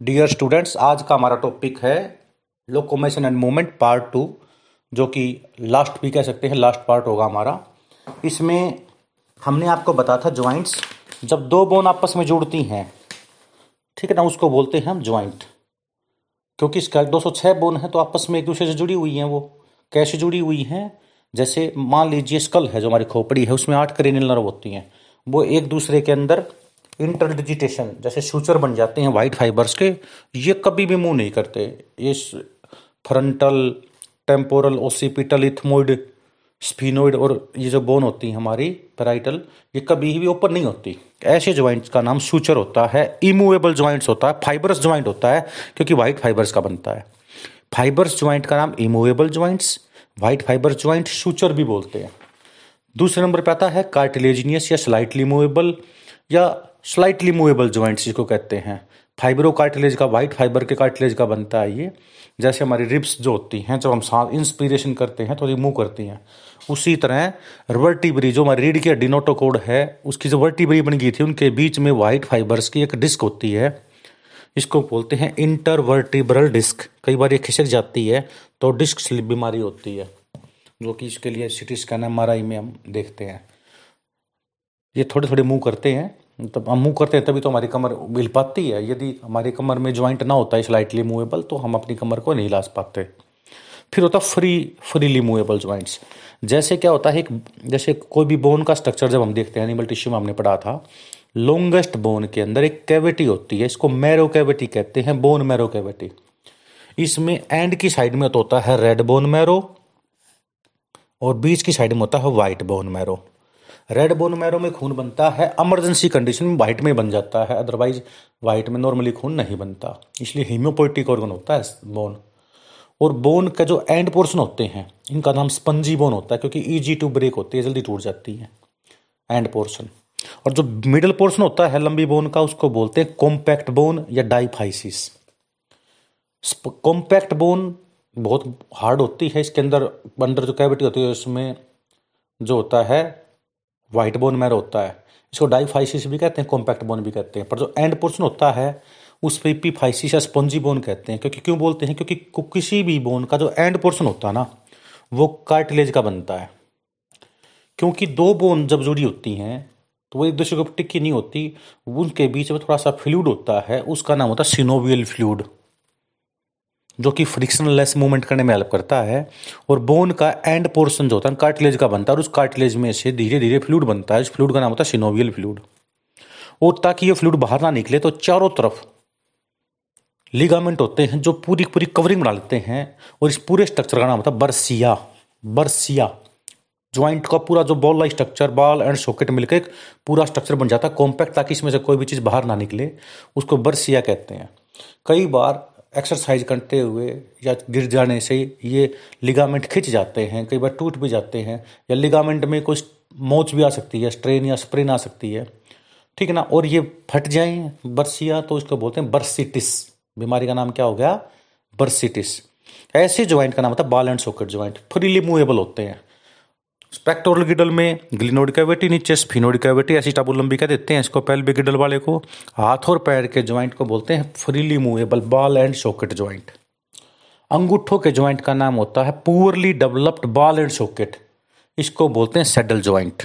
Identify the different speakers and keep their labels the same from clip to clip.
Speaker 1: Dear students आज का हमारा टॉपिक है locomotion and movement part two जो कि लास्ट भी कह सकते हैं लास्ट पार्ट होगा हमारा। इसमें हमने आपको बताया था ज्वाइंट्स जब दो बोन आपस में जुड़ती हैं, ठीक है ना, उसको बोलते हैं हम ज्वाइंट क्योंकि इसका 206 बोन है तो आपस में एक दूसरे से जुड़ी हुई हैं वो। कैसे जुड़ी हुई हैं? जैसे मान लीजिए स्कल है जो हमारी खोपड़ी है, उसमें आठ करेनियल नर्व होती हैं। वो एक दूसरे के अंदर इंटरडिजिटेशन, जैसे सूचर बन जाते हैं वाइट फाइबर्स के, ये कभी भी मूव नहीं करते। ये frontal temporal occipital ethmoid sphenoid और ये जो बोन होती है हमारी पेराइटल ये कभी भी ओपन नहीं होती। ऐसे ज्वाइंट्स का नाम सूचर होता है इमूवेबल ज्वाइंट्स होता है फाइबरस ज्वाइंट होता है, क्योंकि वाइट फाइबर्स का बनता है। फाइबर्स ज्वाइंट का नाम immovable joints white fibre joint suture भी बोलते हैं। दूसरे नंबर पे आता है कार्टिलेजिनियस या स्लाइटली मूवेबल या स्लाइटली मूवेबल ज्वाइंट्स जिसको कहते हैं। फाइब्रो कार्टिलेज का व्हाइट फाइबर के कार्टिलेज का बनता है ये। जैसे हमारी रिब्स जो होती हैं, जब हम सांस इंस्पिरेशन करते हैं तो रिमूव करती हैं, उसी तरह वर्टिब्री जो हमारी रीढ़ की डिनोटोकोड है, उसकी जो वर्टिब्री बन गई थी, उनके बीच में व्हाइट फाइबर्स की एक डिस्क होती है। इसको बोलते हैं इंटरवर्टिब्रल डिस्क कई बार ये खिसक जाती है तो डिस्क स्लिप बीमारी होती है, जो कि इसके लिए सिटी स्कैन एमआरआई में हम देखते हैं। ये थोड़े थोड़े मूव करते हैं तब हम मूव करते हैं, तभी तो हमारी कमर हिल पाती है। यदि हमारी कमर में ज्वाइंट ना होता है स्लाइटली मूवेबल तो हम अपनी कमर को नहीं हिला पाते। फिर होता फ्री फ्रीली मूवेबल ज्वाइंट्स जैसे क्या होता है, एक, जैसे कोई भी बोन का स्ट्रक्चर जब हम देखते हैं एनिमल टिश्यू में हमने पढ़ा था लॉन्गेस्ट बोन के अंदर एक कैविटी होती है, इसको मैरो कैविटी कहते हैं बोन मैरो कैविटी इसमें एंड की साइड में तो होता है रेड बोन मैरो और बीच की साइड में होता है white bone marrow red bone marrow में खून बनता है एमरजेंसी कंडीशन में व्हाइट में बन जाता है अदरवाइज़ व्हाइट में नॉर्मली खून नहीं बनता। इसलिए हीमोपोइटिक ऑर्गन होता है बोन और बोन का जो एंड पोर्शन होते हैं, इनका नाम स्पंजी बोन होता है, क्योंकि ईजी टू ब्रेक होती है, जल्दी टूट जाती है एंड पोर्शन और जो मिडल पोर्शन होता है लंबी बोन का, उसको बोलते हैं कॉम्पैक्ट बोन या डाइफाइसिस कॉम्पैक्ट बोन बहुत हार्ड होती है, इसके अंदर अंदर जो कैविटी होती है, उसमें जो होता है वाइट बोन मैरो होता है। इसको डाइफाइसिस भी कहते हैं कॉम्पैक्ट बोन भी कहते हैं। पर जो एंड पोर्शन होता है, उस पर पीफाइसिस या स्पॉन्जी बोन कहते हैं। क्योंकि क्यों बोलते हैं? क्योंकि किसी भी बोन का जो एंड पोर्शन होता है ना, वो कार्टिलेज का बनता है। क्योंकि दो बोन जब जुड़ी होती हैं तो वो एक दूसरे को टिक्की नहीं होती। उनके बीच में थोड़ा सा फ्लूड होता है, उसका नाम होता है सिनोवियल फ्लूड जो कि फ्रिक्शन लेस मूवमेंट करने में हेल्प करता है, और बोन का एंड पोर्शन जो होता है कार्टिलेज का बनता है, और उस कार्टिलेज में से धीरे धीरे फ्लूड बनता है। उस फ्लूड का नाम होता है सिनोवियल फ्लूड और ताकि ये फ्लूड बाहर ना निकले तो चारों तरफ़ लिगामेंट होते हैं, जो पूरी पूरी कवरिंग बना लेते हैं, और इस पूरे स्ट्रक्चर का नाम होता है बर्सिया। बर्सिया। ज्वाइंट का पूरा जो ball like structure ball and socket मिलकर एक पूरा स्ट्रक्चर बन जाता है कॉम्पैक्ट ताकि इसमें से कोई भी चीज़ बाहर ना निकले। उसको बर्सिया कहते हैं। कई बार एक्सरसाइज करते हुए या गिर जाने से ये लिगामेंट खिंच जाते हैं, कई बार टूट भी जाते हैं, या लिगामेंट में कुछ मोच भी आ सकती है स्ट्रेन या स्प्रेन आ सकती है। ठीक है ना? और ये फट जाए, बर्सिया तो इसको बोलते हैं बर्सिटिस बीमारी का नाम क्या हो गया? बर्सिटिस ऐसे ज्वाइंट का नाम होता है ball and socket joint freely movable होते हैं। स्पेक्टोरल गिडल में ग्लिनोड कैविटी, नीचे स्फिनोड कैविटी, ऐसी टाबुलम्बी कह देते हैं इसको पेल्विक गिडल वाले को। हाथ और पैर के ज्वाइंट को बोलते हैं freely movable ball and socket joint अंगूठों के ज्वाइंट का नाम होता है poorly developed ball and socket. इसको बोलते हैं सेडल ज्वाइंट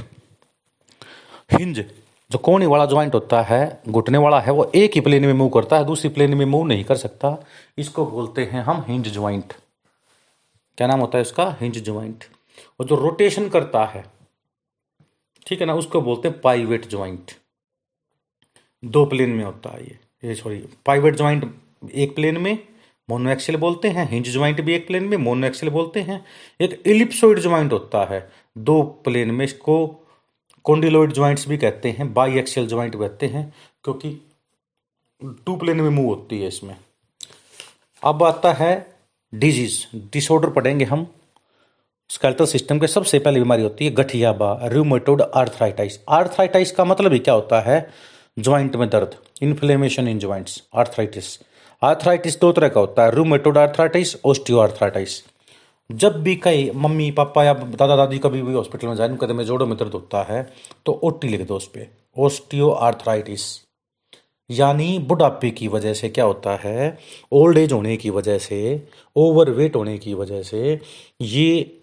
Speaker 1: हिंज, जो कोने वाला ज्वाइंट होता है, घुटने वाला है, वो एक ही प्लेन में मूव करता है, दूसरी प्लेन में मूव नहीं कर सकता। इसको बोलते हैं हम हिंज ज्वाइंट क्या नाम होता है इसका? हिंज ज्वाइंट और जो रोटेशन करता है, ठीक है ना, उसको बोलते हैं पाइवेट ज्वाइंट दो प्लेन में होता है ये। ये सॉरी पाइवेट ज्वाइंट एक प्लेन में मोनो एक्सेल बोलते हैं हिंज ज्वाइंट भी एक प्लेन में मोनो एक्सेल बोलते हैं। एक इलिप्सोइड ज्वाइंट होता है, दो प्लेन में इसको कॉन्डिलोइड ज्वाइंट्स भी कहते हैं बाई एक्सेल ज्वाइंट कहते हैं, क्योंकि टू प्लेन में मूव होती है इसमें। अब आता है डिज़ीज़ डिसऑर्डर पढ़ेंगे हम। स्केल्टल सिस्टम के सबसे पहली बीमारी होती है गठियाबा रूमेटोड आर्थराइटाइस आर्थराइटाइस का मतलब ही क्या होता है? ज्वाइंट में दर्द inflammation in joints arthritis arthritis दो तरह का होता है रूमेटोड आर्थराइटिस ओस्टियो आर्थराइटिस जब भी कई मम्मी, पापा या दादा, दादी कभी भी हॉस्पिटल में जाए, उनके में जोड़ों में दर्द होता है तो ओटी लिख दो उस पर ओस्टियो आर्थराइटिस यानी बुढ़ापे की वजह से क्या होता है? ओल्ड एज होने की वजह से ओवरवेट होने की वजह से ये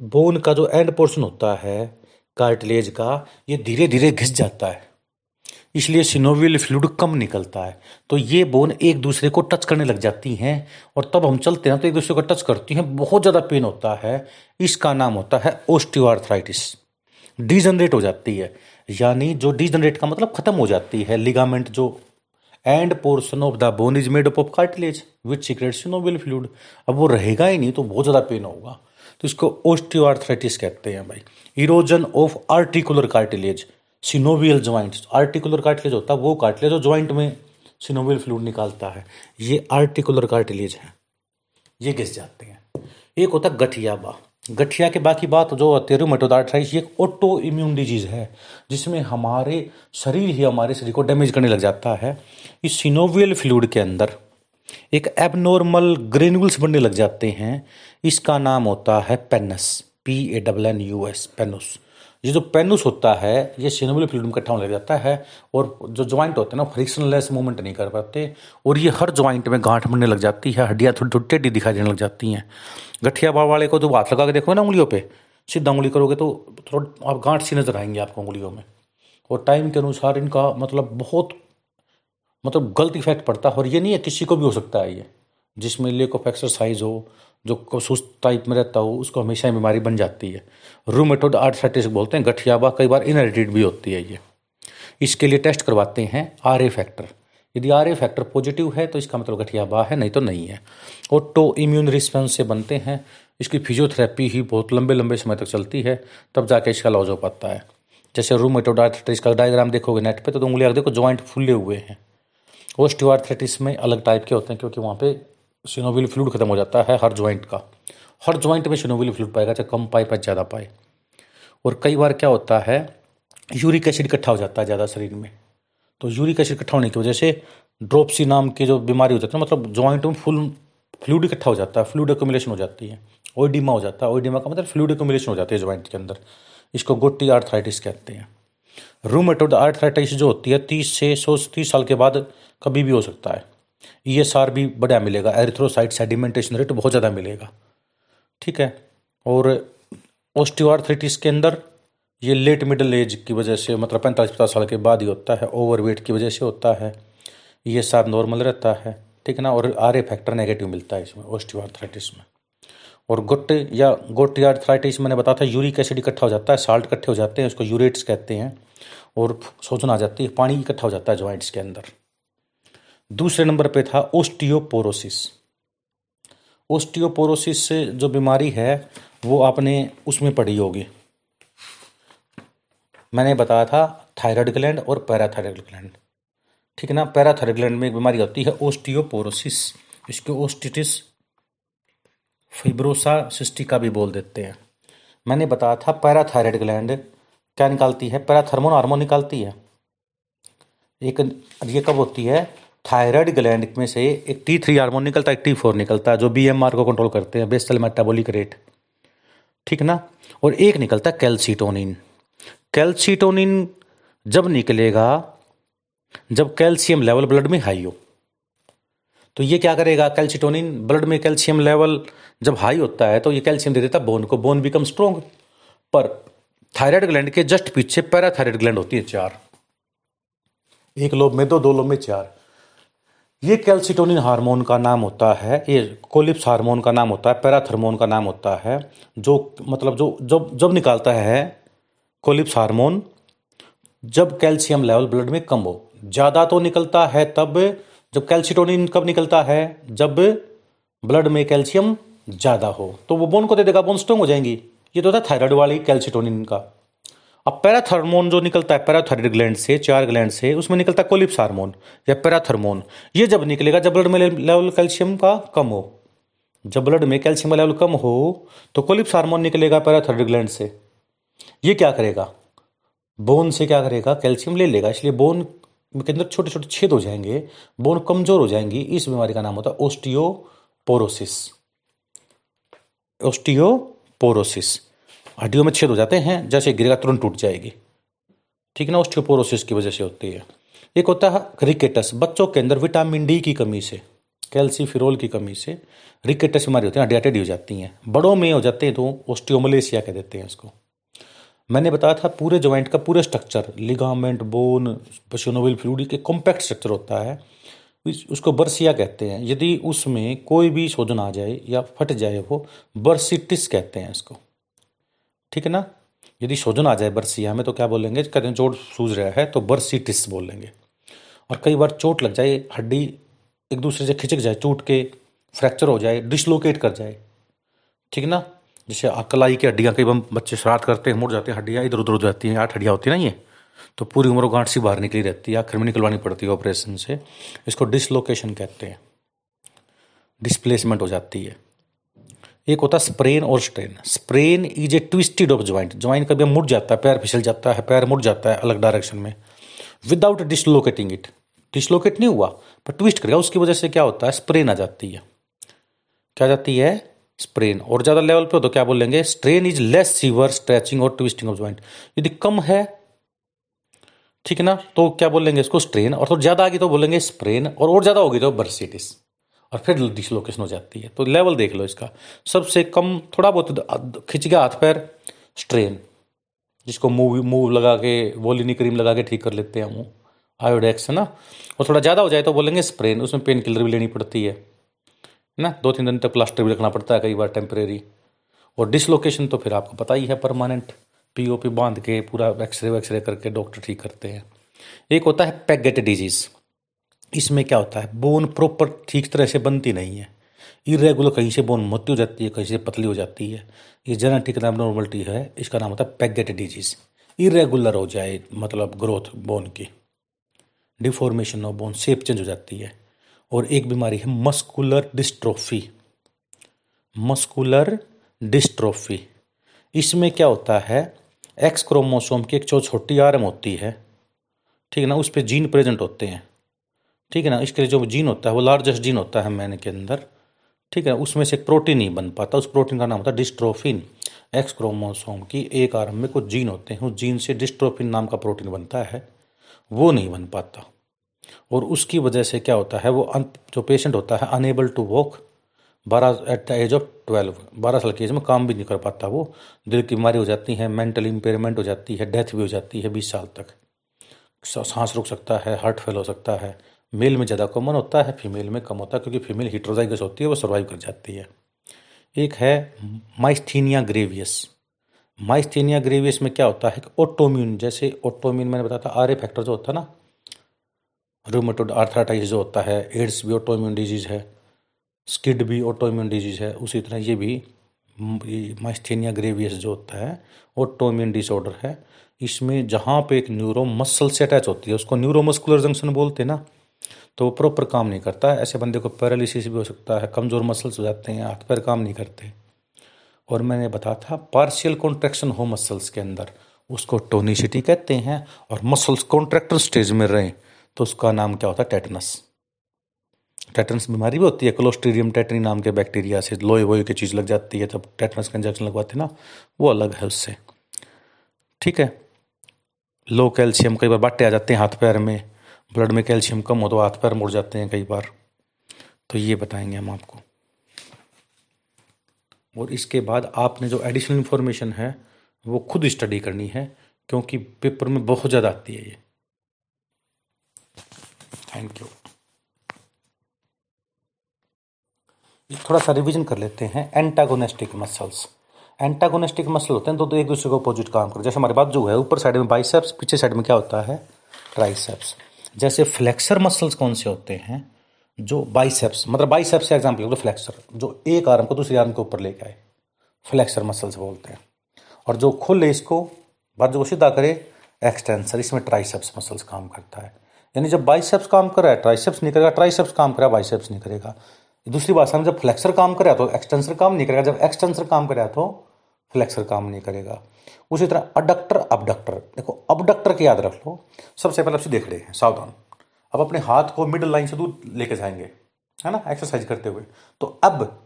Speaker 1: बोन का जो एंड पोर्शन होता है कार्टिलेज का, ये धीरे धीरे घिस जाता है। इसलिए सिनोवियल फ्लूड कम निकलता है। तो ये बोन एक दूसरे को टच करने लग जाती हैं और तब हम चलते हैं तो एक दूसरे को टच करती हैं। बहुत ज़्यादा पेन होता है। इसका नाम होता है ओस्टियोआर्थराइटिस डिजनरेट हो जाती है। यानी जो डिजनरेट का मतलब खत्म हो जाती है। लिगामेंट जो end portion of the bone is made up of cartilage which secrete synovial fluid अब वो रहेगा ही नहीं तो बहुत ज़्यादा पेन होगा। तो इसको ओस्टियोआर्थराइटिस कहते हैं भाई। Erosion of articular cartilage synovial joints articular cartilage होता है, वो कार्टिलेज जो ज्वाइंट में सिनोवियल फ्लूड निकालता है, ये आर्टिकुलर कार्टिलेज है। ये घिस जाते हैं? एक होता है गठियाबा गठिया के बाकी बात जो आर्थराइटिस ये ऑटो इम्यून डिज़ीज़ है, जिसमें हमारे शरीर ही हमारे शरीर को डैमेज करने लग जाता है। इस सिनोवियल फ्लूड के अंदर एक एबनॉर्मल ग्रेन्यूल्स बनने लग जाते हैं। इसका नाम होता है pannus P A double N U S pannus ये जो पेनुस होता है, ये सिनोबल फ्लूड में इकट्ठा होने लग जाता है और जो ज्वाइंट होते हैं ना फ्रिक्शनलेस मूवमेंट नहीं कर पाते और ये हर ज्वाइंट में गांठ बनने लग जाती है, हड्डियाँ थोड़ी थोड़ी टेढ़ी दिखाई देने लग जाती हैं। गठिया भाव वाले को जो हाथ लगा के देखो ना उंगलियों पे। सीधा उंगली करोगे तो थोड़ा आप गांठ सी नज़र आएँगे आपको उंगलियों में। और टाइम के अनुसार इनका मतलब बहुत मतलब गलत इफ़ेक्ट पड़ता है और ये नहीं है किसी को भी हो सकता है ये। जिसमें लेक ऑफ़ एक्सरसाइज हो, जो सुस्त टाइप में रहता हो, उसको हमेशा ही बीमारी बन जाती है। रूमेटोड आर्थराइटिस बोलते हैं गठियाबा कई बार इनहेरिटेड भी होती है ये। इसके लिए टेस्ट करवाते हैं आर ए फैक्टर यदि आर ए फैक्टर पॉजिटिव है तो इसका मतलब गठियाबा है, नहीं तो नहीं है। और टो इम्यून रिस्पॉन्स से बनते हैं। इसकी फिजियोथेरेपी ही बहुत लंबे लंबे समय तक चलती है, तब जाके इसका लॉज हो पाता है। जैसे रूमेटोड आर्थराइटिस का डायग्राम देखोगे नेट पे तो उंगलियाँ देखो ज्वाइंट फूले हुए हैं। ओस्टियोआर्थराइटिस में अलग टाइप के होते हैं क्योंकि वहाँ पे सिनोविल फ्लूड खत्म हो जाता है हर ज्वाइंट का। हर ज्वाइंट में सिनोविल फ्लूड पाएगा, चाहे कम पाए पाए ज़्यादा पाए। और कई बार क्या होता है यूरिक एसिड इकट्ठा हो जाता है ज़्यादा शरीर में। तो यूरिक एसिड इकट्ठा होने की वजह से ड्रोपसी नाम की जो बीमारी हो जाती है मतलब ज्वाइंट में फुल फ्लूड इकट्ठा हो जाता है फ्लूड एकोमिलेशन हो जाती है। ओइडिमा हो जाता है ओइडिमा का मतलब फ्लूड एकोमिलेशन हो जाती है ज्वाइंट के अंदर। इसको गोटी आर्थराइटिस कहते हैं। रूमेटोड आर्थराइटिस जो होती है, तीस से सौ, तीस साल के बाद कभी भी हो सकता है। ई एस आर भी बढ़िया मिलेगा। एरिथ्रोसाइट सेडिमेंटेशन रेट बहुत ज़्यादा मिलेगा। ठीक है? और ओस्टियोआर्थराइटिस के अंदर ये लेट मिडल एज की वजह से मतलब पैंतालीस पचास साल के बाद ही होता है। ओवर वेट की वजह से होता है। ये एस आर नॉर्मल रहता है। ठीक है ना? और आर ए फैक्टर नेगेटिव मिलता है इसमें ओस्टियोआर्थराइटिस में। और गुट्टे या गोटी आर्थराइटिस मैंने बताया था, यूरिक एसिड इकट्ठा हो जाता है साल्ट इकट्ठे हो जाते हैं, उसको यूरेट्स कहते हैं। और सोचना आ जाती है, पानी इकट्ठा हो जाता है ज्वाइंट्स के अंदर। दूसरे नंबर पे था ओस्टियोपोरोसिस। ओस्टियोपोरोसिस से जो बीमारी है, वो आपने उसमें पढ़ी होगी। मैंने बताया था थायराइड ग्लैंड और पैराथायराइड ग्लैंड। ठीक है ना? पैराथायराइड ग्लैंड में एक बीमारी होती है ओस्टियोपोरोसिस। इसको ओस्टिटिस फिब्रोसा सिस्टिका भी बोल देते हैं। मैंने बताया था पैराथायराइड ग्लैंड क्या निकालती है? पैराथर्मोन हार्मोन निकालती है। एक, ये कब होती है? थायराइड ग्लैंड में से एक टी थ्री हार्मोन निकलता है एक टी फोर निकलता है जो बी एम आर को कंट्रोल करते हैं बेस्टल मेटाबॉलिक रेट ठीक ना? और एक निकलता है कैल्सीटोनिन कैल्सीटोनिन जब निकलेगा, जब कैल्शियम लेवल ब्लड में हाई हो तो ये क्या करेगा? कैल्सीटोनिन ब्लड में कैल्शियम लेवल जब हाई होता है तो ये कैल्शियम दे देता बोन को। बोन बिकम स्ट्रोंग पर थायराइड ग्लैंड के जस्ट पीछे पैराथायराइड ग्लैंड होती है चार। एक लोब में दो दो लोब में चार। ये कैल्सिटोनिन हार्मोन का नाम होता है, ये कोलिप्स हार्मोन का नाम होता है, पैराथर्मोन का नाम होता है, जो मतलब जो, जब जब निकालता है कोलिप्स हार्मोन, जब कैल्शियम लेवल ब्लड में कम हो। ज़्यादा तो निकलता है तब, जब कैल्सिटोनिन कब निकलता है? जब ब्लड में कैल्शियम ज़्यादा हो। तो वो बोन को दे देगा, बोन स्ट्रोंग हो जाएँगी। ये तो होता है थायराइड वाली कैल्सिटोनिन का। अब पैराथर्मोन जो निकलता है पैराथायराइड ग्लैंड से, चार ग्लैंड से, उसमें निकलता है कोलिप्स हार्मोन, या पैराथर्मोन। ये जब निकलेगा, जब ब्लड में लेवल कैल्शियम का कम हो, जब ब्लड में कैल्शियम का लेवल कम हो तो कोलिप्स हार्मोन निकलेगा पैराथायराइड ग्लैंड से। ये क्या करेगा? बोन से क्या करेगा? कैल्शियम ले लेगा, इसलिए बोन के अंदर छोटे छोटे छेद हो जाएँगे बोन कमज़ोर हो जाएँगी, इस बीमारी का नाम होता है ओस्टियोपोरोसिस ओस्टियोपोरोसिस हड्डियों में छेद हो जाते हैं, जैसे गिरेगा तुरंत टूट जाएगी। ठीक ना ऑस्टियोपोरोसिस की वजह से होती है। एक होता है रिकेटस बच्चों के अंदर विटामिन डी की कमी से कैल्सीफिरोल की कमी से रिकेटस बीमारी होती है हड्डियाँ टेढ़ी हो जाती हैं। बड़ों में हो जाते हैं तो ओस्टियोमलेशिया कह देते हैं इसको। मैंने बताया था पूरे ज्वाइंट का पूरे स्ट्रक्चर लिगामेंट बोन पशुनोविल फ्लूडी के कॉम्पैक्ट स्ट्रक्चर होता है। उसको बर्सिया कहते हैं। यदि उसमें कोई भी शोधन आ जाए या फट जाए वो, बर्सिटिस कहते हैं इसको। ठीक है ना? यदि शोधन आ जाए बर्सिया में तो क्या बोलेंगे? कहते हैं, चोट सूझ रहा है तो बर्सिटिस बोलेंगे। और कई बार चोट लग जाए, हड्डी एक दूसरे से खिंचक जाए टूट के फ्रैक्चर हो जाए, डिसलोकेट कर जाए। ठीक है ना? जैसे अकलाई की हड्डियाँ, कई बार बच्चे शरारत करते हैं, मुड़ जाते हैं, हड्डियाँ इधर उधर हो जाती हैं, आठ हड्डियाँ होती ना ये तो पूरी उम्र गांठ सी बाहर निकली रहती है, आखिर में निकलवानी पड़ती है ऑपरेशन से। इसको डिसलोकेशन कहते हैं। डिस्प्लेसमेंट हो जाती है। एक होता है स्प्रेन और strain sprain is a twisted of joint joint कभी मुड़ जाता है, पैर फिसल जाता है, पैर मुड़ जाता है अलग डायरेक्शन में। विदाउट डिसलोकेटिंग इट डिसलोकेट नहीं हुआ, पर ट्विस्ट करेगा। उसकी वजह से क्या होता है? स्प्रेन आ जाती है। क्या जाती है? स्प्रेन और ज़्यादा लेवल पे हो तो क्या बोलेंगे? Strain is less severe stretching और ट्विस्टिंग ऑफ़ ज्वाइंट यदि कम है, ठीक है ना? तो क्या बोलेंगे इसको? स्ट्रेन और तो ज़्यादा आगे तो बोलेंगे स्प्रेन और और ज़्यादा होगी तो बर्सिटिस और फिर डिसलोकेशन हो जाती है। तो लेवल देख लो इसका। सबसे कम थोड़ा बहुत खिंच गया हाथ पैर स्ट्रेन जिसको मूव मूव लगा के वोलिनी क्रीम लगा के ठीक कर लेते हैं हम आयोडेक्स है ना? और थोड़ा ज़्यादा हो जाए तो बोलेंगे स्प्रेन उसमें पेन किलर भी लेनी पड़ती है। ना? दो तीन दिन तक प्लास्टर भी रखना पड़ता है कई बार टेम्परेरी और डिसलोकेशन तो फिर आपको पता ही है परमानेंट पीओपी बाँध के पूरा एक्सरे वैक्सरे करके डॉक्टर ठीक करते हैं। एक होता है पैगेट डिज़ीज़ इसमें क्या होता है? बोन प्रॉपर ठीक तरह से बनती नहीं है। इरेगुलर कहीं से बोन मोटी हो जाती है, कहीं से पतली हो जाती है। ये जेनेटिक नाम नॉर्मलिटी है, इसका नाम होता है पैगेट डिज़ीज़ इरेगुलर हो जाए मतलब ग्रोथ बोन की। Deformation of bone shape change हो जाती है। और एक बीमारी है मस्कुलर डिस्ट्रोफी मस्कुलर डिस्ट्रोफी इसमें क्या होता है? एक्स क्रोमोसोम की एक छोटी आर्म होती है। ठीक है ना? उस पर जीन प्रेजेंट होते हैं। ठीक है ना? इसके लिए जो जीन होता है, वो लार्जेस्ट जीन होता है मैन के अंदर। ठीक है ना? उसमें से एक प्रोटीन नहीं बन पाता। उस प्रोटीन का नाम होता है डिस्ट्रोफिन एक्स क्रोमोसोम की एक आर्म में कुछ जीन होते हैं। उस जीन से डिस्ट्रोफिन नाम का प्रोटीन बनता है। वो नहीं बन पाता। और उसकी वजह से क्या होता है? वो जो पेशेंट होता है अनेबल टू वॉक बारह at the age of twelve बारह साल की एज में काम भी नहीं कर पाता वो। दिल की बीमारी हो जाती है मेंटल इम्पेयरमेंट हो जाती है डेथ भी हो जाती है बीस साल तक। सांस रुक सकता है हार्ट फेल हो सकता है। मेल में ज़्यादा कॉमन होता है फीमेल में कम होता है, क्योंकि फीमेल हिट्रोजाइगस होती है, वो सर्वाइव कर जाती है। एक है माइस्थीनिया ग्रेवियस माइस्थीनिया ग्रेवियस में क्या होता है कि ओटोम्यून जैसे ऑटोम्यून मैंने बताया था, आर ए फैक्टर जो होता है ना रूमेटोड आर्थराटाइज जो होता है एड्स भी ऑटोम्यून डिज़ीज़ है स्किड भी ऑटोइम्यून डिज़ीज़ है, उसी तरह ये भी माइस्थेनिया ग्रेवियस जो होता है ऑटोइम्यून डिसऑर्डर है। इसमें जहाँ पे एक न्यूरो मसल से अटैच होती है, उसको न्यूरोमस्कुलर जंक्शन बोलते हैं ना तो वो प्रॉपर काम नहीं करता ऐसे बंदे को पैरालिसिस भी हो सकता है, कमज़ोर मसल्स हो जाते हैं, हाथ पैर काम नहीं करते। और मैंने बताया था पार्शियल कॉन्ट्रैक्शन हो मसल्स के अंदर। उसको टोनिसिटी कहते हैं और मसल्स कॉन्ट्रैक्टर स्टेज में रहें तो उसका नाम क्या होता है? टेटनस टेटनस बीमारी भी होती है। क्लोस्ट्रीडियम टेटनी नाम के बैक्टीरिया से लोहे वोहे की चीज़ लग जाती है। जब टेटनस का इंजेक्शन लगवाते ना, वो अलग है उससे। ठीक है? लो कैल्शियम कई बार बाटे आ जाते हैं हाथ पैर में। ब्लड में कैल्शियम कम हो तो हाथ पैर मुड़ जाते हैं कई बार। तो ये बताएँगे हम आपको। और इसके बाद आपने जो एडिशनल इन्फॉर्मेशन है वो खुद स्टडी करनी है क्योंकि पेपर में बहुत ज़्यादा आती है ये। थैंक यू थोड़ा सा रिवीजन कर लेते हैं। एंटागोनेस्टिक मसल्स एंटागोनेस्टिक मसल होते हैं तो, तो एक दूसरे को अपोजिट काम कर। जैसे हमारे पास जो है ऊपर साइड में बाइसेप्स पीछे साइड में क्या होता है? ट्राइसेप्स जैसे फ्लेक्सर मसल्स कौन से होते हैं? जो बाइसेप्स मतलब बाइसेप्स एग्ज़ाम्पल तो फ्लेक्सर, जो एक आर्म को दूसरी आर्म के ऊपर लेके आए। फ्लेक्सर मसल्स बोलते हैं। और जो खुले इसको बाजू को सीधा करे एक्सटेंसर इसमें ट्राइसेप्स मसल्स काम करता है। यानी जब बाइसेप्स काम कर रहा है ट्राइसेप्स नहीं करेगा ट्राइसेप्स काम करेगा बाइसेप्स नहीं करेगा। दूसरी बात समझ जब फ्लेक्सर काम करे तो एक्सटेंसर काम नहीं करेगा, जब एक्सटेंसर काम करे तो फ्लेक्सर काम नहीं करेगा। उसी तरह अडक्टर अबडक्टर देखो अबडक्टर के याद रख लो। सबसे पहले आपसे देख रहे हैं सावधान। अब अपने हाथ को मिडल लाइन से दूर लेके जाएँगे, है ना एक्सरसाइज करते हुए। तो अब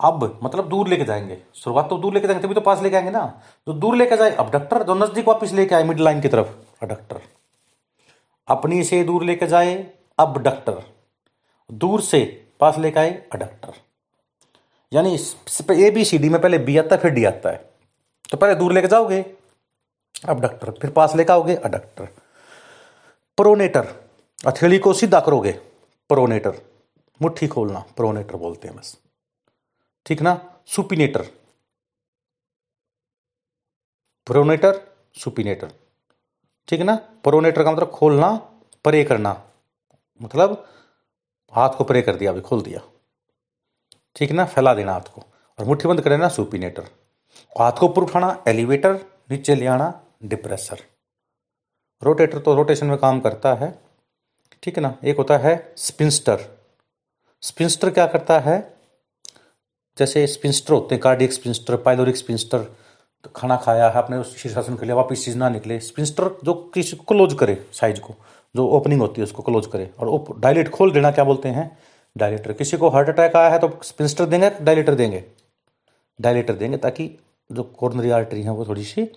Speaker 1: अब मतलब दूर लेके जाएँगे। शुरुआत तो दूर लेके जाएँगे, तभी तो पास लेके आएँगे ना। जो दूर लेके जाए अबडक्टर जो नज़दीक वापस लेके आए मिड लाइन की तरफ़ अडक्टर अपनी से दूर लेके जाए अबडक्टर दूर से पास लेके आए अडक्टर यानी ए बी सी डी में पहले बी आता है, फिर डी आता है। तो पहले दूर लेके जाओगे। अबडक्टर फिर पास लेकर आओगे। अडक्टर प्रोनेटर हथेली को सीधा करोगे। प्रोनेटर मुट्ठी खोलना। प्रोनेटर बोलते हैं बस। ठीक ना? सुपिनेटर प्रोनेटर सुपिनेटर ठीक है ना? प्रोनेटर का मतलब खोलना परे करना। मतलब हाथ को परे कर दिया, अभी खोल दिया। ठीक ना? फैला देना हाथ को। और मुट्ठी बंद कर देना सुपिनेटर हाथ को ऊपर उठाना, एलिवेटर, नीचे ले आना, डिप्रेसर। रोटेटर तो रोटेशन में काम करता है, ठीक है ना? एक होता है स्पिंस्टर। स्पिंस्टर क्या करता है? जैसे स्पिंस्टर होते हैं, कार्डियक स्पिंस्टर पाइलोरिक स्पिंस्टर तो खाना खाया है आपने, उस शीर्षासन के लिए वापिस चीज़ ना निकले। स्पिंस्टर जो किसी को क्लोज करे, साइज़ को, जो ओपनिंग होती है, उसको क्लोज करे। और डायलेट खोल देना, क्या बोलते हैं? डायलेटर। किसी को हार्ट अटैक आया है तो स्पिंस्टर देंगे, डायलेटर देंगे। डायलेटर देंगे ताकि जो कॉर्नरी आर्टरी है, वो थोड़ी सी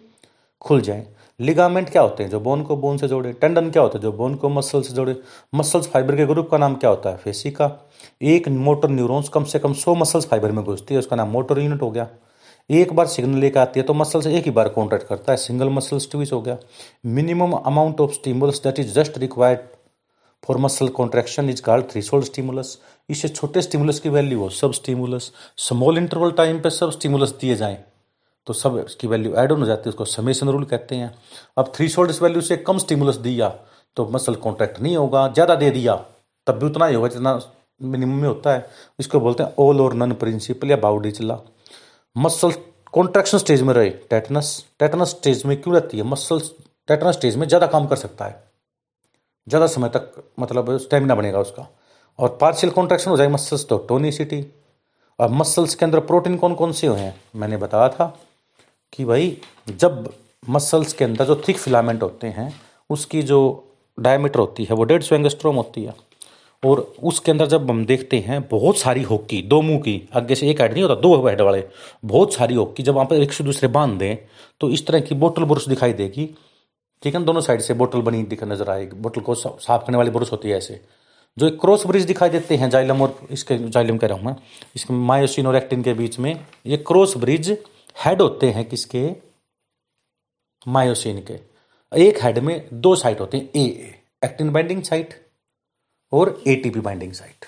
Speaker 1: खुल जाए। लिगामेंट क्या होते हैं? जो बोन को बोन से जोड़े। टेंडन क्या होता है? जो बोन को मसल से जोड़े। मसल्स फाइबर के ग्रुप का नाम क्या होता है? फेसिका एक मोटर न्यूरॉन्स कम से कम सौ मसल्स फाइबर में घुसती है। उसका नाम मोटर यूनिट हो गया। एक बार सिग्नल लेकर आती है तो मसल से एक ही बार कॉन्ट्रैक्ट करता है। सिंगल मसल स्टिविस हो गया। Minimum amount of stimulus that is just required for muscle contraction is called threshold stimulus इससे छोटे स्टिमुलस की वैल्यू हो। सब स्टिमुलस स्मॉल इंटरवल टाइम पे सब स्टिमुलस दिए जाएँ। तो सब इसकी वैल्यू ऐड ऑन हो जाती है, उसको समेशन रूल कहते हैं। अब थ्री शोल्ड इस वैल्यू से कम स्टिमुलस दिया तो मसल कॉन्ट्रैक्ट नहीं होगा, ज़्यादा दे दिया, तब भी उतना ही होगा जितना मिनिमम में होता है। इसको बोलते हैं ऑल और नन प्रिंसिपल या बाउडीचला मसल कॉन्ट्रैक्शन स्टेज में रहे टेटनस टेटनस स्टेज में क्यों रहती है? मसल टेटनस स्टेज में ज़्यादा काम कर सकता है। ज़्यादा समय तक मतलब स्टेमिना बनेगा उसका। और पार्शियल कॉन्ट्रैक्शन हो जाएगा मसल्स तो टोनिसिटी और मसल्स के अंदर प्रोटीन कौन कौन से हैं? मैंने बताया था। कि भाई, जब मसल्स के अंदर जो थिक फिलामेंट होते हैं, उसकी जो डायमीटर होती है, वो डेढ़ सौ एंगस्ट्रोम होती है। और उसके अंदर जब हम देखते हैं, बहुत सारी होकी दो मुँह की, आगे से एक हेड नहीं होता, दो हेड वाले, बहुत सारी होकी जब वहाँ पर एक से दूसरे बाँध दें तो इस तरह की बोटल ब्रुश दिखाई देगी। ठीक है ना, दोनों साइड से बोतल बनी दिख, नज़र आएगी बोतल को साफ़ करने वाली ब्रुश होती है ऐसे। जो एक क्रॉस ब्रिज दिखाई देते हैं, जाइलम और इसके, जाइलम कह रहा हूँ मैं, इसके मायोसिन और एक्टिन के बीच में, ये क्रॉस ब्रिज हेड होते हैं किसके? मायोसिन के। एक हेड में दो साइट होते हैं ए एक्टिन बाइंडिंग साइट और एटीपी बाइंडिंग साइट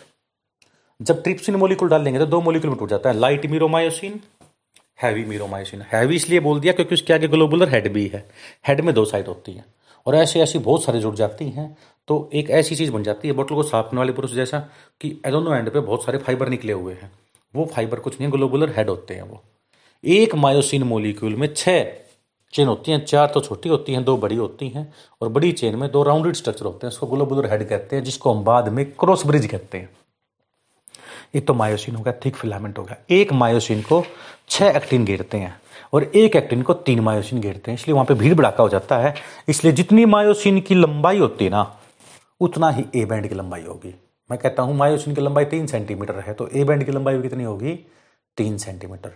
Speaker 1: जब ट्रिप्सिन मोलिकुल डाल लेंगे तो दो मोलिकुल में टूट जाता है light meromyosin heavy meromyosin heavy इसलिए बोल दिया क्योंकि उसके आगे ग्लोबुलर हेड भी है। हेड में दो साइट होती है और ऐसे ऐसी बहुत सारी जुड़ जाती हैं तो एक ऐसी चीज़ बन जाती है बोतल को साफ़ करने वाले पुरुष जैसा कि दोनों एंड पे बहुत सारे फाइबर निकले हुए हैं। वो फाइबर कुछ नहीं ग्लोबुलर हेड होते हैं वो। एक मायोसिन मोलिक्यूल में छह चेन होती हैं, चार तो छोटी होती हैं, दो बड़ी होती हैं, और बड़ी चेन में दो राउंडेड स्ट्रक्चर होते हैं उसको ग्लोबुलर हेड कहते हैं, जिसको हम बाद में क्रॉस ब्रिज कहते हैं। एक तो मायोसिन हो गया थिक फिलामेंट हो गया। एक मायोसिन को छह एक्टिन घेरते हैं, और एक एक्टिन को तीन मायोसिन घेरते हैं, इसलिए वहाँ पे भीड़ भड़ाका हो जाता है। इसलिए जितनी मायोसिन की लंबाई होती है ना, उतना ही ए बैंड की लंबाई होगी। मैं कहता हूँ मायोसिन की लंबाई तीन सेंटीमीटर है तो ए बैंड की लंबाई कितनी होगी? तीन सेंटीमीटर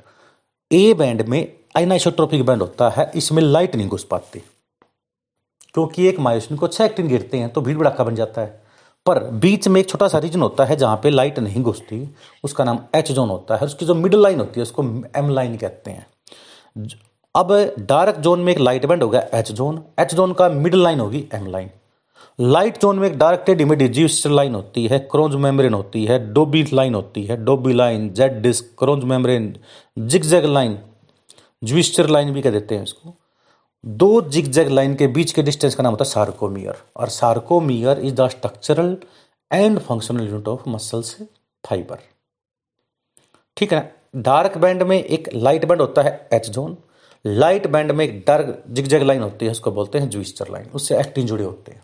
Speaker 1: ए बैंड में आइनाइसोट्रोपिक बैंड होता है, इसमें लाइट नहीं घुस पाती क्योंकि एक मायोसिन को छह एक्टिन गिरते हैं तो भीड़ भड़ाका बन जाता है। पर बीच में एक छोटा सा रीजन होता है जहाँ पे लाइट नहीं घुसती, उसका नाम एच जोन होता है, उसकी जो मिडल लाइन होती है, उसको एम लाइन कहते हैं। अब डार्क जोन में एक लाइट बैंड होगा एच जोन एच जोन का मिडल लाइन होगी एम लाइन लाइट जोन में एक डार्क टेड इमेज लाइन होती है, क्रोज मेम्ब्रेन होती है, डोबी लाइन होती है, Dobie line, Z disc, Krause membrane, zigzag line, ज्विस्टर line भी कह देते हैं इसको। दो जिगजैग लाइन के बीच के डिस्टेंस का नाम होता है सार्कोमियर, और sarcomere is the structural and functional unit of muscles fibre. ठीक है डार्क बैंड में एक लाइट बैंड होता है एच जोन। लाइट बैंड में एक डार्क जिगजैग लाइन होती है, उसको बोलते हैं ज्विस्टर लाइन। उससे एक्टिन जुड़े होते हैं।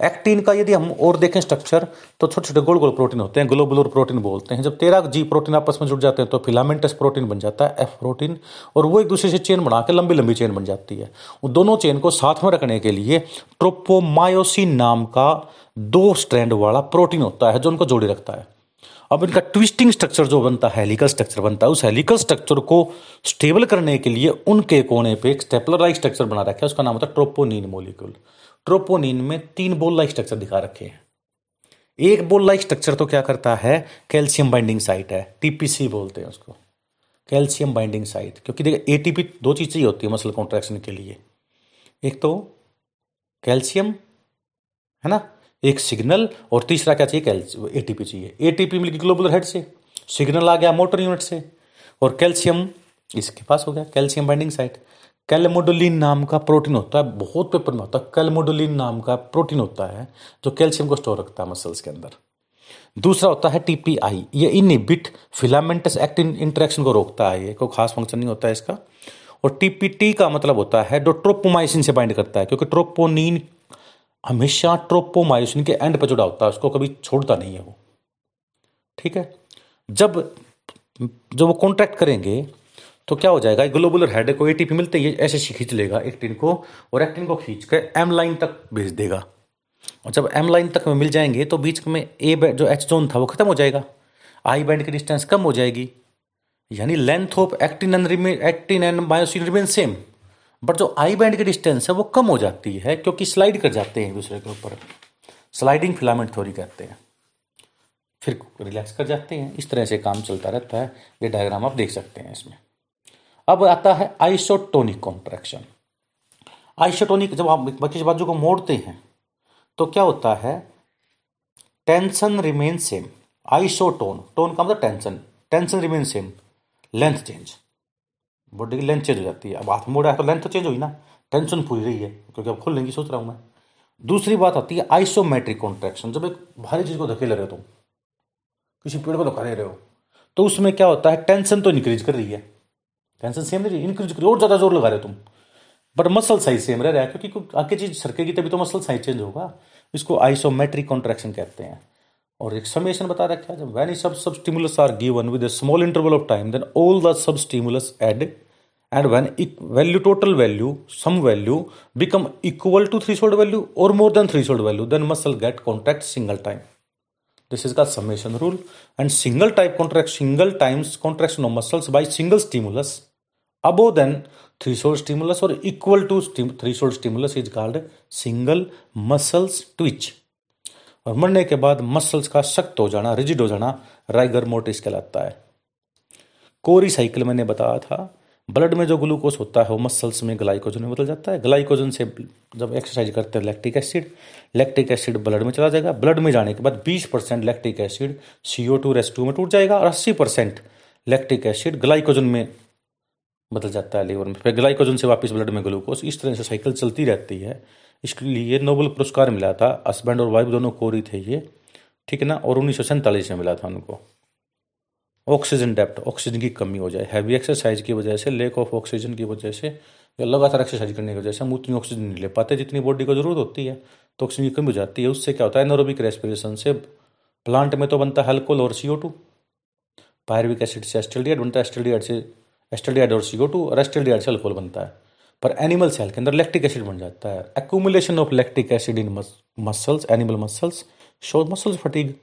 Speaker 1: एक्टिन का यदि हम और देखें स्ट्रक्चर तो छोटे छोटे गोल गोल प्रोटीन होते हैं ग्लोबुलर प्रोटीन बोलते हैं। जब तेरह जी प्रोटीन आपस में जुड़ जाते हैं तो फिलामेंटस प्रोटीन बन जाता है एफ़ प्रोटीन और वो एक दूसरे से चेन बना के लंबी लंबी चेन बन जाती है। वो दोनों चेन को साथ में रखने के लिए ट्रोपोमायोसिन नाम का दो स्ट्रैंड वाला प्रोटीन होता है, जो उनको जोड़े रखता है। अब इनका ट्विस्टिंग स्ट्रक्चर जो बनता है हेलिकल स्ट्रक्चर बनता है, उस हेलिकल स्ट्रक्चर को स्टेबल करने के लिए उनके कोने पे एक स्टेपलराइज स्ट्रक्चर बना रखा है, उसका नाम होता है ट्रोपोनिन मोलिक्यूल ट्रोपोनिन में तीन बोल लाइक स्ट्रक्चर दिखा रखे हैं। एक बोल लाइक स्ट्रक्चर तो क्या करता है? कैल्शियम बाइंडिंग साइट है। टीपीसी बोलते हैं उसको। कैल्शियम बाइंडिंग साइट क्योंकि देखिए एटीपी दो चीज़ चाहिए होती है मसल कॉन्ट्रैक्शन के लिए। एक तो कैल्शियम, है ना? एक सिग्नल और तीसरा क्या चाहिए? कैल्शियम ए एटीपी चाहिए। ए एटीपी मिल गई ग्लोबुलर हेड से। सिग्नल आ गया मोटर यूनिट से। और कैल्शियम, इसके पास हो गया कैल्शियम बाइंडिंग साइट कैलमोडोलिन नाम का प्रोटीन होता है, बहुत पेपर में होता है, कैलमोडोलिन नाम का प्रोटीन होता है जो कैल्शियम को स्टोर रखता है मसल्स के अंदर। दूसरा होता है टीपीआई, ये इनहिबिट फिलामेंटस एक्टिन इंटरेक्शन को रोकता है, ये कोई खास फ़ंक्शन नहीं होता है इसका। और टीपीटी का मतलब होता है जो ट्रोपोमाइसिन से बाइंड करता है, क्योंकि ट्रोपोनिन हमेशा ट्रोपोमाइसिन के एंड पर जुड़ा होता है, उसको कभी छोड़ता नहीं है वो। ठीक है? जब जब वो कॉन्ट्रैक्ट करेंगे तो क्या हो जाएगा? ग्लोबुलर हेड को एटीपी मिलते ही ऐसे खींच लेगा एक्टिन को और एक्टिन को खींच कर एम लाइन तक भेज देगा। और जब एम लाइन तक में मिल जाएँगे तो बीच में ए जो एच जोन था, वो खत्म हो जाएगा। आई बैंड की डिस्टेंस कम हो जाएगी। यानी length of actin and actin and myosin remain same but जो आई बैंड की डिस्टेंस है, वो कम हो जाती है, क्योंकि स्लाइड कर जाते हैं दूसरे के ऊपर। स्लाइडिंग फिलामेंट थ्योरी कहते हैं। फिर रिलैक्स कर जाते हैं। इस तरह से काम चलता रहता है। ये डायग्राम आप देख सकते हैं इसमें। अब आता है आइसोटोनिक कॉन्ट्रैक्शन आइसोटोनिक जब आप किसी बाजू को मोड़ते हैं तो क्या होता है? Tension remain same isotone tone का मतलब tension tension remain same length change body की लेंथ चेंज हो जाती है। अब हाथ मोड़ा है तो लेंथ तो चेंज हुई ना। टेंशन पूरी रही है, क्योंकि अब खुल लेंगी, सोच रहा हूँ मैं। दूसरी बात आती है आइसोमेट्रिक कॉन्ट्रैक्शन जब एक भारी चीज़ को धकेल रहे हो तुम, किसी पेड़ को धक्का दे रहे हो तो उसमें क्या होता है? टेंशन तो इंक्रीज कर रही है। टेंशन सेम नहीं इंक्रीज कर और ज़्यादा ज़ोर लगा रहे हो तुम। बट मसल साइज़ सेम रह रहा है, क्योंकि आगे चीज़ सरकेगी तभी तो मसल साइज़ चेंज होगा। इसको आइसोमेट्रिक कॉन्ट्रैक्शन कहते हैं। और एक समेशन बता रखा है जब when sub sub stimulus are given with a small interval of time then all the sub stimulus add and when value total value sum value become equal to threshold value और more than threshold value then muscle get contract single time this is called summation rule. And single type contract, single times contraction of muscles by single stimulus above than threshold stimulus or equal to threshold stimulus is called single muscles twitch. और मरने के बाद muscles का सख्त हो जाना rigid हो जाना राइगर मोटिस कहलाता है। कोरी साइकिल मैंने बताया था। ब्लड में जो ग्लूकोज होता है, वो मसल्स में ग्लाइकोजन में बदल जाता है। ग्लाइकोजन से जब एक्सरसाइज करते हैं lactic acid lactic acid blood में चला जाएगा। ब्लड में जाने के बाद 20 percent lactic acid CO two raise to में टूट जाएगा और 80 परसेंट लैक्टिक एसिड ग्लाइकोजन में बदल जाता है लीवर में। फिर ग्लाइकोजन से वापस ब्लड में ग्लूकोज, इस तरह से साइकिल चलती रहती है। इसके लिए नोबल पुरस्कार मिला था, हस्बैंड और वाइफ दोनों कोरी थे ये, ठीक है ना? और उन्नीस सौ सैंतालीस में मिला था उनको। ऑक्सीजन डेप्ट ऑक्सीजन की कमी हो जाए, हैवी एक्सरसाइज की वजह से, लेक ऑफ़ ऑक्सीजन की वजह से, या लगातार एक्सरसाइज करने की वजह से हम उतनी ऑक्सीजन नहीं ले पाते जितनी बॉडी को ज़रूरत होती है तो ऑक्सीजन की कमी हो जाती है। उससे क्या होता है? एनोरोबिक रेस्पिरेशन से प्लांट में तो बनता है अल्कोहल और सीओ टू। पायरविक एसिड से एस्टल्डियाड बनता है एस्टल्डियाड से एस्टल्डियाड और सीओ टू और एस्टल्डियाड से अल्कोहल बनता है। पर एनिमल सेल के अंदर लैक्टिक एसिड बन जाता है। Accumulation of lactic acid in muscles animal muscles show muscles fatigue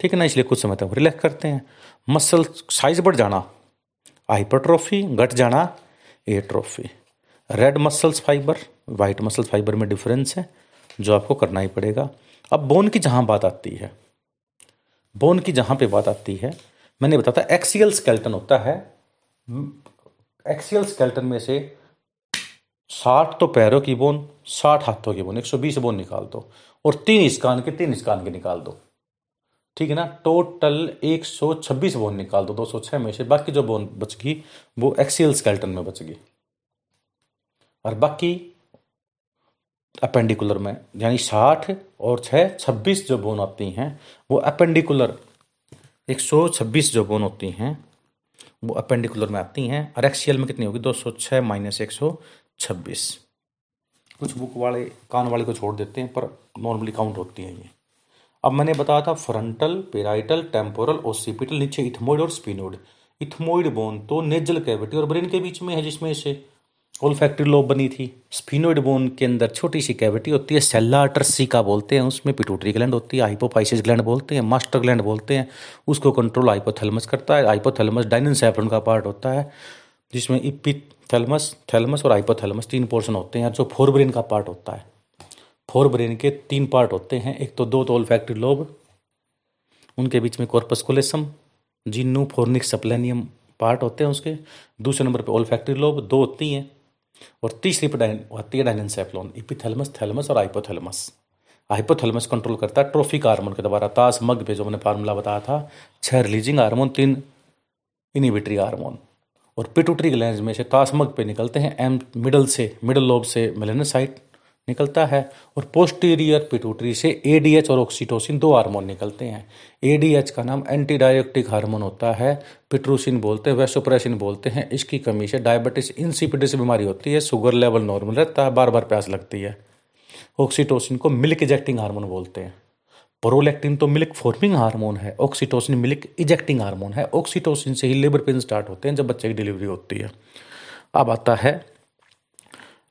Speaker 1: ठीक है ना? इसलिए कुछ समय तक रिलैक्स करते हैं। मसल साइज़ बढ़ जाना। हाइपरट्रॉफी घट जाना। Atrophy red muscles fibre white muscles fibre में डिफरेंस है, जो आपको करना ही पड़ेगा। अब बोन की जहाँ बात आती है बोन की जहाँ पे बात आती है, मैंने बताया एक्सियल स्केल्टन होता है एक्सियल स्केल्टन में से साठ तो पैरों की बोन साठ हाथों की बोन एक सौ बीस बोन निकाल दो और तीन इसकान के, तीन इसकान के निकाल दो। ठीक है ना? टोटल एक सौ छब्बीस बोन निकाल दो दो सौ छह में से। बाकी जो बोन बच गई वो एक्सियल स्केल्टन में बच गई और बाकी अपेंडिकुलर में, यानी साठ और छह, छब्बीस जो बोन आती हैं, वो अपेंडिकुलर एक सौ छब्बीस जो बोन होती हैं वो अपेंडिकुलर में आती हैं। और एक्सियल में कितनी होगी? दो सौ छः माइनस एक सौ छब्बीस। कुछ बुक वाले, कान वाले को छोड़ देते हैं, पर नॉर्मली काउंट होती हैं ये। अब मैंने बताया था फ्रंटल पेराइटल टेम्पोरल ओसीपिटल नीचे इथमोइड और स्पिनोइड इथमोइड बोन तो नेजल कैविटी और ब्रेन के बीच में है जिसमें से ओल्फैक्टरी लोब बनी थी। स्पिनोइड बोन के अंदर छोटी सी कैविटी होती है, सेल्ला का बोलते हैं उसमें, पिटूटरी ग्लैंड होती है हाइपोपाइसिस ग्लैंड बोलते हैं, मास्टर ग्लैंड बोलते हैं, उसको कंट्रोल हाइपोथैलेमस करता है हाइपोथैलेमस डायनन का पार्ट होता है, जिसमें इपिथैलेमस थैलेमस और हाइपोथैलेमस तीन पोर्शन होते हैं, जो फोर ब्रेन का पार्ट होता है। फोर ब्रेन के तीन पार्ट होते हैं, एक तो दो तो ओल्फैक्टरी लोब, उनके बीच में corpus callosum genu fornix splenium part होते हैं उसके, दूसरे नंबर पे ओल्फैक्टरी लोब, दो होती हैं और तीसरी होती है डायनेंसेफ्लॉन, इपिथैलेमस, थेलमस और आइपोथेलमस हाइपोथैलेमस कंट्रोल करता है, ट्रोफिक हार्मोन के द्वारा तास मग पे जो मैंने फार्मूला बताया था, छह रिलीजिंग हार्मोन, तीन इनिबिटरी हार्मोन। और पिटूटरी ग्लैंड में से तासमग पे निकलते हैं एम मिडल से मिडल लोब से मेलेनोसाइट निकलता है और पोस्टीरियर पिटूटरी से एडीएच और ऑक्सीटोसिन दो हार्मोन निकलते हैं। एडीएच का नाम एंटी डायोटिक हार्मोन होता है। पिट्रोसिन बोलते हैं वेसोप्रेसिन बोलते हैं। इसकी कमी से डायबिटीज़ इंसिपिडिस बीमारी होती है शुगर लेवल नॉर्मल रहता है बार बार प्यास लगती है। ऑक्सीटोसिन को मिल्क इजेक्टिंग हार्मोन बोलते हैं। प्रोलेक्टिन तो मिल्क फॉर्मिंग हार्मोन है ऑक्सीटोसिन मिल्क इजेक्टिंग हार्मोन है। ऑक्सीटोसिन से ही लेबर पेन स्टार्ट होते हैं जब बच्चे की डिलीवरी होती है। अब आता है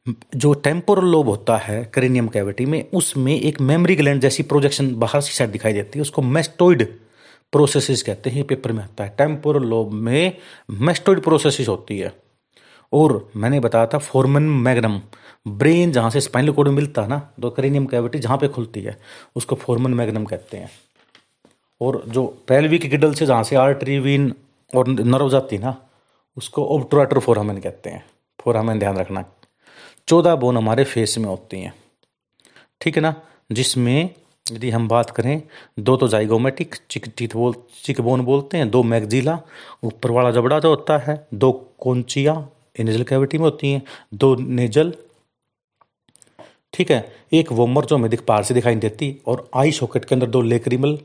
Speaker 1: जो टेम्पोरल लोब होता है क्रेनियम कैविटी में, उसमें एक मेमोरी ग्लैंड जैसी प्रोजेक्शन बाहर की साइड दिखाई देती है, उसको मेस्टोइड प्रोसेसिस कहते हैं पेपर में आता है। टेम्पोरल लोब में मेस्टोइड प्रोसेसिस होती है। और मैंने बताया था फोरमन मैग्नम ब्रेन जहाँ से स्पाइनल कोड मिलता है ना तो क्रेनियम कैविटी जहाँ पे खुलती है, उसको फोरमन मैग्नम कहते हैं। और जो पेल्विक गिडल से जहाँ से आर्टरी वीन और नर्व जाती है ना, उसको ओब्ट्राटर फोरामेन कहते हैं। फोरामेन ध्यान रखना। चौदह बोन हमारे फेस में होती हैं। ठीक है ना? जिसमें यदि हम बात करें, दो तो जाइगोमेटिक चिक टीथ बोल, चिक बोन बोलते हैं, दो मैगजिला ऊपर वाला जबड़ा जो होता है, दो कोंचिया नेजल कैविटी में होती हैं, दो नेजल ठीक है? एक वोमर जो हमें दिख, पार से दिखाई देती, और आई सॉकेट के अंदर दो लेक्रिमल,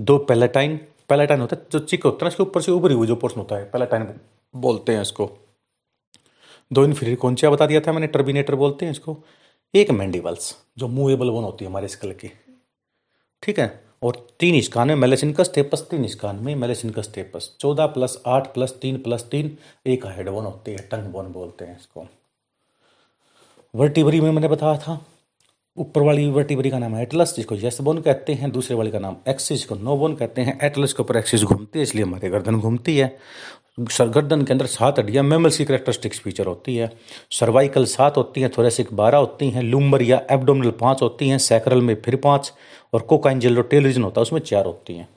Speaker 1: दो पेलेटाइन पेलेटाइन होता है, जो चिक होता है ना इसके ऊपर से उभरी हुई जो पोर्सन होता है, पेलेटाइन बोलते हैं इसको। दो इन्फीरियर कौनचिया बता दिया था मैंने, टर्बिनेटर बोलते हैं इसको। एक मैंडिवल्स जो मूवेबल वन होती है हमारे स्कल की। ठीक है? और तीन इसकान में मेलेसिनकस टेपस तीन इसकान में मेलेसिनकस टेपस चौदह प्लस आठ प्लस तीन प्लस तीन, एक हेड वन होती है, टंग बोन बोलते हैं इसको। वर्टिवरी में मैंने बताया था। ऊपर वाली वर्टिवरी का नाम है एटलस, जिसको यस बोन कहते हैं। दूसरे वाले का नाम एक्सिस को नो बोन कहते हैं। एटलस के ऊपर एक्सिस घूमती है, इसलिए हमारी गर्दन घूमती है। गर्दन के अंदर सात हड्डियाँ मेमल्स की करेक्टरिस्टिक्स फीचर होती है। सर्वाइकल सात होती हैं थोरेसिक बारह होती हैं लूम्बर या एबडोमिनल पाँच होती हैं सैक्रल में फिर पाँच, और कोकाइन जेल टेल रीजन होता है, उसमें चार होती हैं।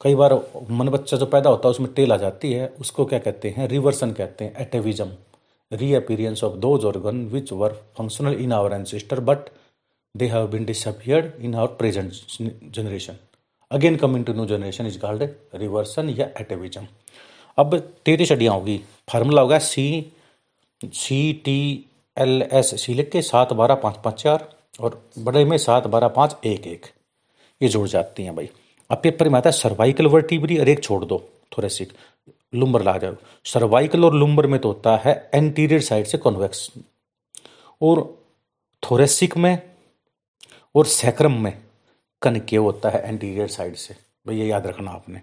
Speaker 1: कई बार मन बच्चा जो पैदा होता है, उसमें टेल आ जाती है, उसको क्या कहते हैं? रिवर्सन कहते हैं atavism reappearance of those organ which were functional in our ancestor but they have been disappeared in our present generation again coming to new generation is called reversion या एटेविज्म अब तैतीस हड्डियाँ होगी। फार्मूला होगा C C T L S C लिख के सात बारह पाँच पाँच चार और बड़े में सात बारह पाँच एक एक। ये जुड़ जाती हैं भाई। अब पेपर में आता है सर्वाइकल वर्टिब्री और एक छोड़ दो थोरेसिक लुम्बर ला जाओ। सर्वाइकल और लुम्बर में तो होता है एंटीरियर साइड से कॉन्वेक्स और थोरेसिक में और सैक्रम में कनके होता है एंटीरियर साइड से। भैया याद रखना आपने।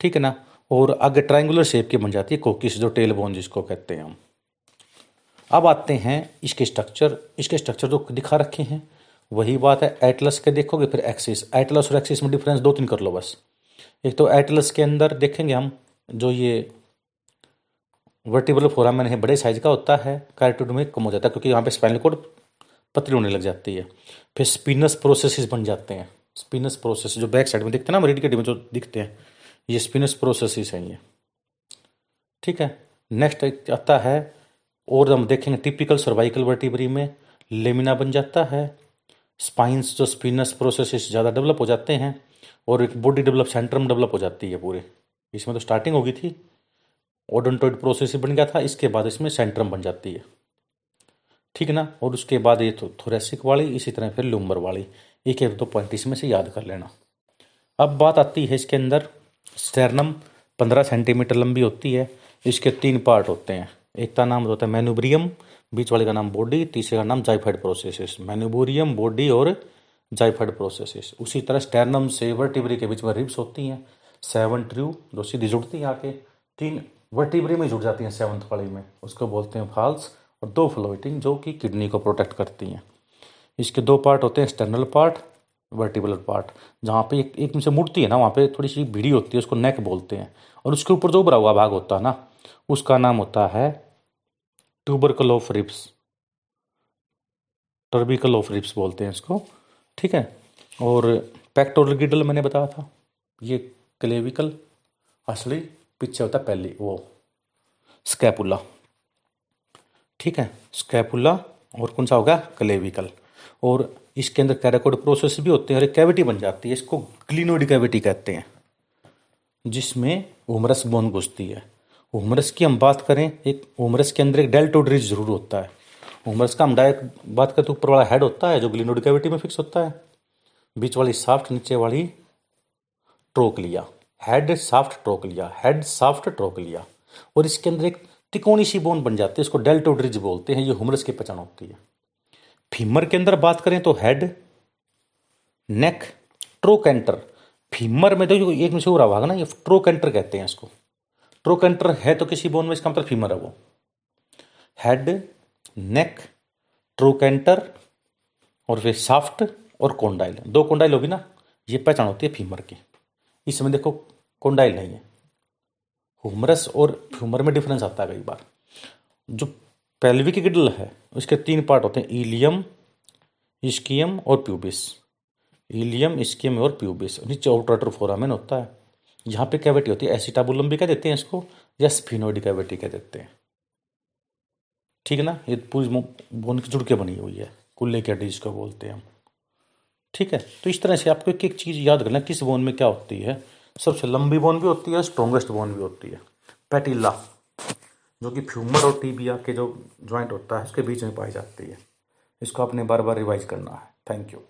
Speaker 1: ठीक है ना? और आगे ट्रायंगुलर शेप की बन जाती है कोकिस जो टेल बोन जिसको कहते हैं हम। अब आते हैं इसके स्ट्रक्चर इसके स्ट्रक्चर जो दिखा रखे हैं, वही बात है एटलस के देखोगे, फिर एक्सिस एटलस और एक्सिस में डिफरेंस दो तीन कर लो बस। एक तो एटलस के अंदर देखेंगे हम, जो ये वर्टिबल फोरामेन है बड़े साइज़ का होता है कैरेटोड में कम हो जाता है, क्योंकि यहाँ पे स्पाइनल कोड पतली होने लग जाती है। फिर स्पिनस प्रोसेस बन जाते हैं। स्पिनस प्रोसेस जो बैक साइड में दिखते हैं ना रेडी के में जो दिखते हैं। ये स्पिनस प्रोसेस हैं ये। ठीक है? नेक्स्ट आता है, और हम देखेंगे टिपिकल सर्वाइकल वर्टिब्री में लेमिना बन जाता है। स्पाइंस जो स्पिनस प्रोसेस ज़्यादा डेवलप हो जाते हैं, और एक बॉडी डेवलप सेंट्रम डेवलप हो जाती है पूरे। इसमें तो स्टार्टिंग होगी थी ओडोंटोइड प्रोसेस बन गया था, इसके बाद इसमें सेंट्रम बन जाती है। ठीक ना? और उसके बाद ये तो थोरेसिक वाली, इसी तरह फिर लूम्बर वाली। एक एक दो पॉइंट इसमें से याद कर लेना। अब बात आती है इसके अंदर स्टेरनम पंद्रह सेंटीमीटर लंबी होती है, इसके तीन पार्ट होते हैं। एक का नाम होता है मैनुब्रियम, बीच वाले का नाम बॉडी, तीसरे का नाम जाइफाइड प्रोसेसिस। मैनुबोरियम, बॉडी और जाइफाइड प्रोसेसिस। उसी तरह स्टेरनम से वर्टिब्री के बीच में रिब्स होती हैं। सेवन ट्रू, जो सीधी जुड़ती हैं आके, तीन वर्टिब्री में जुड़ जाती हैं सेवंथ वाली में। उसको बोलते हैं फॉल्स, और दो फ्लोइटिंग जो कि किडनी को प्रोटेक्ट करती हैं। इसके दो पार्ट होते हैं एक्सटर्नल पार्ट वर्टिबुलर पार्ट जहाँ पे एक एक से मुड़ती है ना, वहाँ पे थोड़ी सी भिड़ी होती है, उसको नेक बोलते हैं। और उसके ऊपर जो उभरा हुआ भाग होता है ना, उसका नाम होता है tubercle of ribs tubercle of ribs बोलते हैं इसको, ठीक है? और पैक्टोरल गिडल मैंने बताया था, ये क्लेविकल असली पीछे होता है पहली, वो स्कैपुला ठीक है? स्कैपुला और कौन सा होगा क्लेविकल और इसके अंदर कैराकोड प्रोसेस भी होते हैं और एक कैविटी बन जाती है, इसको ग्लिनोइड कैविटी कहते हैं, जिसमें उमरस बोन घुसती है। उमरस की हम बात करें, एक उमरस के अंदर एक डेल्टोड्रिज ज़रूर होता है। उमरस का हम डायरेक्ट बात करते ऊपर वाला हेड होता है, जो ग्लिनोइड कैविटी में फिक्स होता है। बीच वाली साफ्ट नीचे वाली ट्रोक लिया। हेड साफ्ट ट्रोक लिया। हेड साफ्ट ट्रोक लिया। और इसके अंदर एक तिकोनी सी बोन बन जाती है, इसको डेल्टोड्रिज बोलते हैं, ये हुमरस की पहचान होती है। फीमर के अंदर बात करें तो हेड नेक ट्रोकेंटर फीमर में तो एक में से हो रहा ना, ये ट्रोकेंटर कहते हैं इसको। ट्रोकेंटर है तो किसी बोन में इसका मतलब फीमर है वो। हेड नेक ट्रोकेंटर और फिर साफ्ट और कोंडाइल दो कोंडाइल होगी ना, ये पहचान होती है फीमर की। इसमें देखो कोंडाइल नहीं है। हुमरस और ह्यूमर में डिफरेंस आता है कई बार। जो पेल्विक गिडल है। उसके तीन पार्ट होते हैं, इलियम इस्कियम और प्यूबिस। इलियम इस्कियम और प्यूबिस। नीचे आउटर फोरामेन होता है। यहाँ पे कैविटी होती है, एसिटाबुलम भी कह देते हैं इसको, या स्फिनोइड कैविटी कह देते हैं। ठीक है ना? ये पूरी बोन की जुड़ के बनी हुई है। कुल्ले के हड्डी जिसको बोलते हैं हम। ठीक है? तो इस तरह से आपको एक एक चीज़ याद करना किस बोन में क्या होती है। सबसे लंबी बोन भी होती है स्ट्रोंगेस्ट बोन भी होती है। पैटिल्ला जो कि फ्यूमर और टीबिया के जो ज्वाइंट होता है, उसके बीच में पाई जाती है। इसको आपने बार बार रिवाइज करना है। Thank you